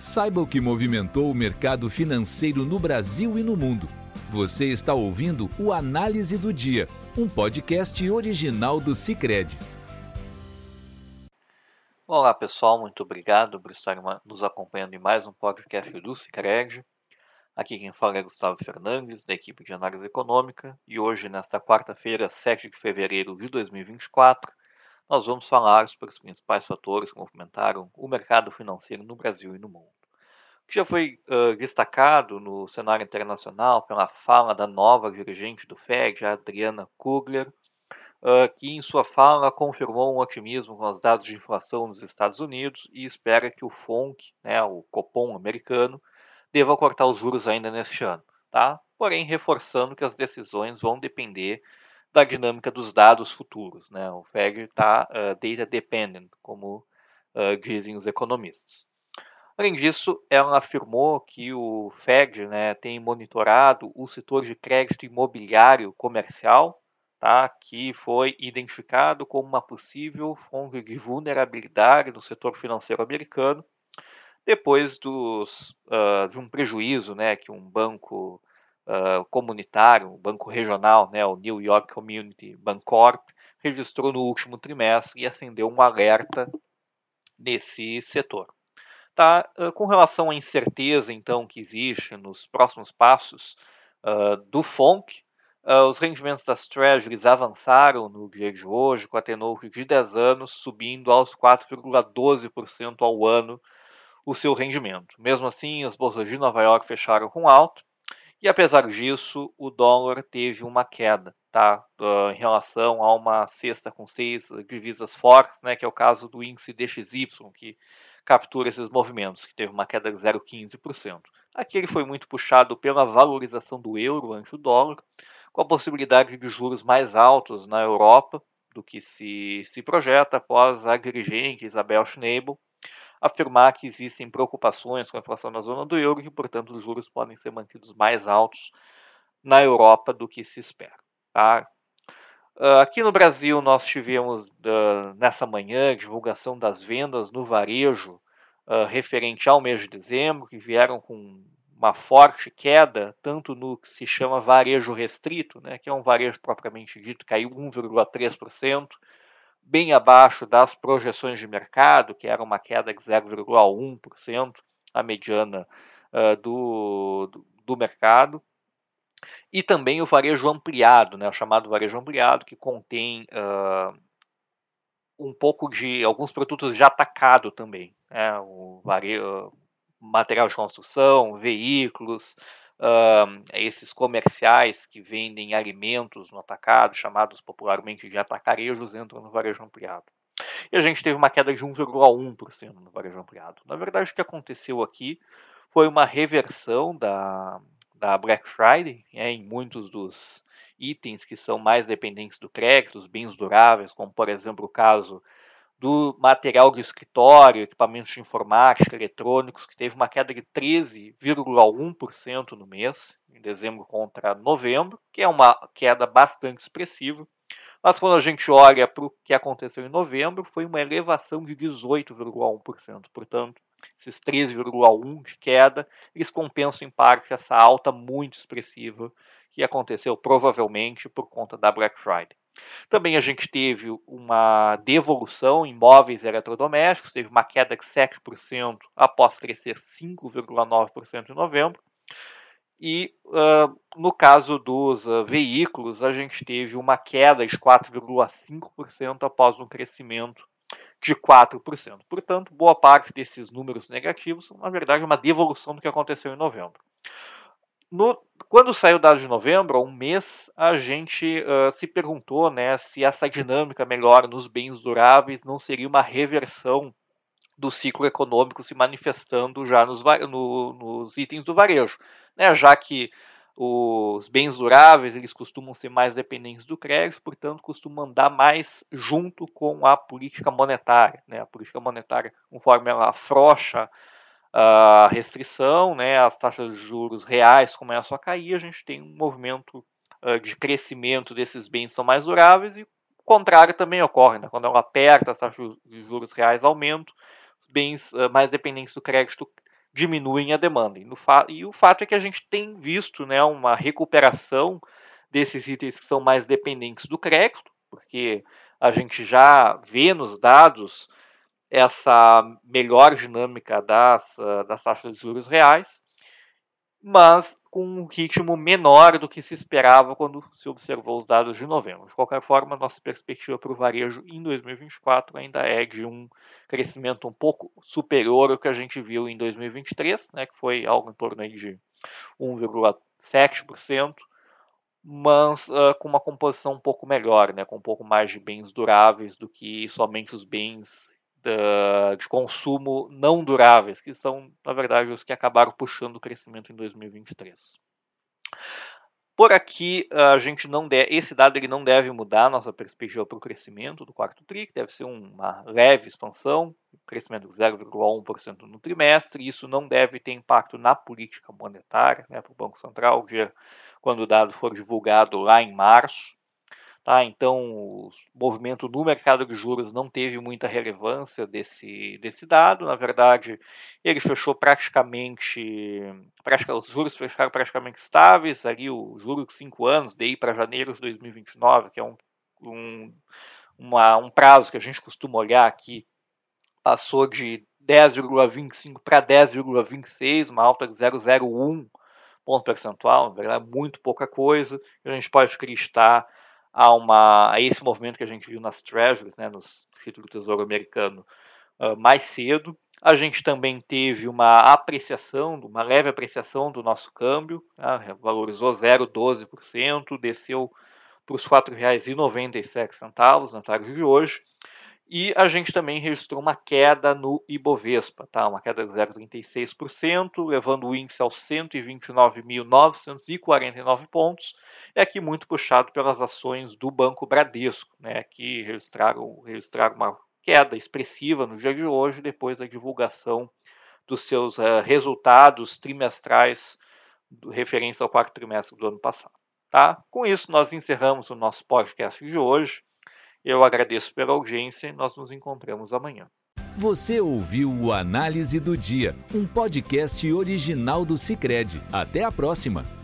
Saiba o que movimentou o mercado financeiro no Brasil e no mundo. Você está ouvindo o Análise do Dia, um podcast original do Cicred. Olá pessoal, muito obrigado por estarem nos acompanhando em mais um podcast do Cicred. Aqui quem fala é Gustavo Fernandes, da equipe de análise econômica, e hoje, nesta quarta-feira, 7 de fevereiro de 2024, nós vamos falar sobre os principais fatores que movimentaram o mercado financeiro no Brasil e no mundo. O que já foi uh, destacado no cenário internacional pela fala da nova dirigente do FED, Adriana Kugler, uh, que em sua fala confirmou um otimismo com os dados de inflação nos Estados Unidos e espera que o FONC, né, o Copom americano, deva cortar os juros ainda neste ano, tá? porém reforçando que as decisões vão depender da dinâmica dos dados futuros. Né? O Fed está uh, data dependent, como uh, dizem os economistas. Além disso, ela afirmou que o Fed né, tem monitorado o setor de crédito imobiliário comercial, tá, que foi identificado como uma possível fonte de vulnerabilidade no setor financeiro americano, depois dos, uh, de um prejuízo né, que um banco uh, comunitário, o banco regional, né, o New York Community Bancorp, registrou no último trimestre e acendeu um alerta nesse setor. Tá, uh, com relação à incerteza, então, que existe nos próximos passos uh, do FONC, os rendimentos das Treasuries avançaram no dia de hoje, com a tenor de 10 anos subindo aos 4,12% ao ano o seu rendimento. Mesmo assim, as bolsas de Nova York fecharam com alto, e apesar disso, o dólar teve uma queda, tá? Uh, em relação a uma cesta com seis divisas fortes, né? Que é o caso do índice DXY, que captura esses movimentos, que teve uma queda de 0,15%. Aqui ele foi muito puxado pela valorização do euro ante o dólar, com a possibilidade de juros mais altos na Europa do que se, se projeta após a dirigente Isabel Schnabel afirmar que existem preocupações com a inflação na zona do euro e que, portanto, os juros podem ser mantidos mais altos na Europa do que se espera. Tá? Uh, aqui no Brasil, nós tivemos uh, nessa manhã divulgação das vendas no varejo uh, referente ao mês de dezembro, que vieram com uma forte queda, tanto no que se chama varejo restrito, né, que é um varejo propriamente dito, caiu 1,3%, bem abaixo das projeções de mercado, que era uma queda de 0,1%, a mediana uh, do, do, do, mercado. E também o varejo ampliado, né, o chamado varejo ampliado, que contém uh, um pouco de alguns produtos já atacado também. Né, o varejo, material de construção, veículos, uh, esses comerciais que vendem alimentos no atacado, chamados popularmente de atacarejos, entram no varejo ampliado. E a gente teve uma queda de 1,1% no varejo ampliado. Na verdade, o que aconteceu aqui foi uma reversão da, da Black Friday né, em muitos dos itens que são mais dependentes do crédito, os bens duráveis, como por exemplo o caso do material de escritório, equipamentos de informática, eletrônicos, que teve uma queda de 13,1% no mês, em dezembro contra novembro, que é uma queda bastante expressiva. Mas quando a gente olha para o que aconteceu em novembro, foi uma elevação de 18,1%. Portanto, esses 13,1% de queda, eles compensam em parte essa alta muito expressiva que aconteceu provavelmente por conta da Black Friday. Também a gente teve uma devolução em móveis eletrodomésticos, teve uma queda de 7% após crescer 5,9% em novembro. E uh, no caso dos uh, veículos, a gente teve uma queda de 4,5% após um crescimento de 4%. Portanto, boa parte desses números negativos são, na verdade, uma devolução do que aconteceu em novembro. No, quando saiu o dado de novembro, há um mês, a gente uh, se perguntou né, se essa dinâmica melhor nos bens duráveis não seria uma reversão do ciclo econômico se manifestando já nos, no, nos itens do varejo, né, já que os bens duráveis eles costumam ser mais dependentes do crédito, portanto costumam andar mais junto com a política monetária. Né? A política monetária, conforme ela afrouxa a restrição, né, as taxas de juros reais começam a cair, a gente tem um movimento uh, de crescimento desses bens são mais duráveis e o contrário também ocorre, né, quando ela aperta as taxas de juros reais aumentam, os bens uh, mais dependentes do crédito diminuem a demanda. E, e, o fato é que a gente tem visto né, uma recuperação desses itens que são mais dependentes do crédito, porque a gente já vê nos dados essa melhor dinâmica das, das taxas de juros reais, mas com um ritmo menor do que se esperava quando se observou os dados de novembro. De qualquer forma, nossa perspectiva para o varejo em 2024 ainda é de um crescimento um pouco superior ao que a gente viu em 2023, né, que foi algo em torno de 1,7%, mas uh, com uma composição um pouco melhor, né, com um pouco mais de bens duráveis do que somente os bens de consumo não duráveis, que são, na verdade, os que acabaram puxando o crescimento em 2023. Por aqui, a gente não deve, esse dado ele não deve mudar a nossa perspectiva para o crescimento do quarto TRI, que deve ser uma leve expansão, crescimento de 0,1% no trimestre. Isso não deve ter impacto na política monetária né, para o Banco Central, quando o dado for divulgado lá em março. Tá? Então, o movimento no mercado de juros não teve muita relevância desse, desse dado. Na verdade, ele fechou praticamente. os juros fecharam praticamente estáveis. Ali, o juro de 5 anos, daí para janeiro de 2029, que é um, um, uma, um prazo que a gente costuma olhar aqui, passou de 10,25 para 10,26, uma alta de 0,01 ponto percentual, na verdade, muito pouca coisa. A gente pode acreditar a, uma, a esse movimento que a gente viu nas Treasuries, né, nos títulos do Tesouro Americano, uh, mais cedo. A gente também teve uma apreciação, uma leve apreciação do nosso câmbio, né, valorizou 0,12%, desceu para os R$ 4,97 na tarde de hoje. E a gente também registrou uma queda no Ibovespa, tá? uma queda de 0,36%, levando o índice aos 129.949 pontos, é aqui muito puxado pelas ações do Banco Bradesco, né? que registraram, registraram uma queda expressiva no dia de hoje, depois da divulgação dos seus uh, resultados trimestrais do, referentes ao quarto trimestre do ano passado. Tá? Com isso, nós encerramos o nosso podcast de hoje. Eu agradeço pela audiência e nós nos encontramos amanhã. Você ouviu o Análise do Dia, um podcast original do Cicred. Até a próxima!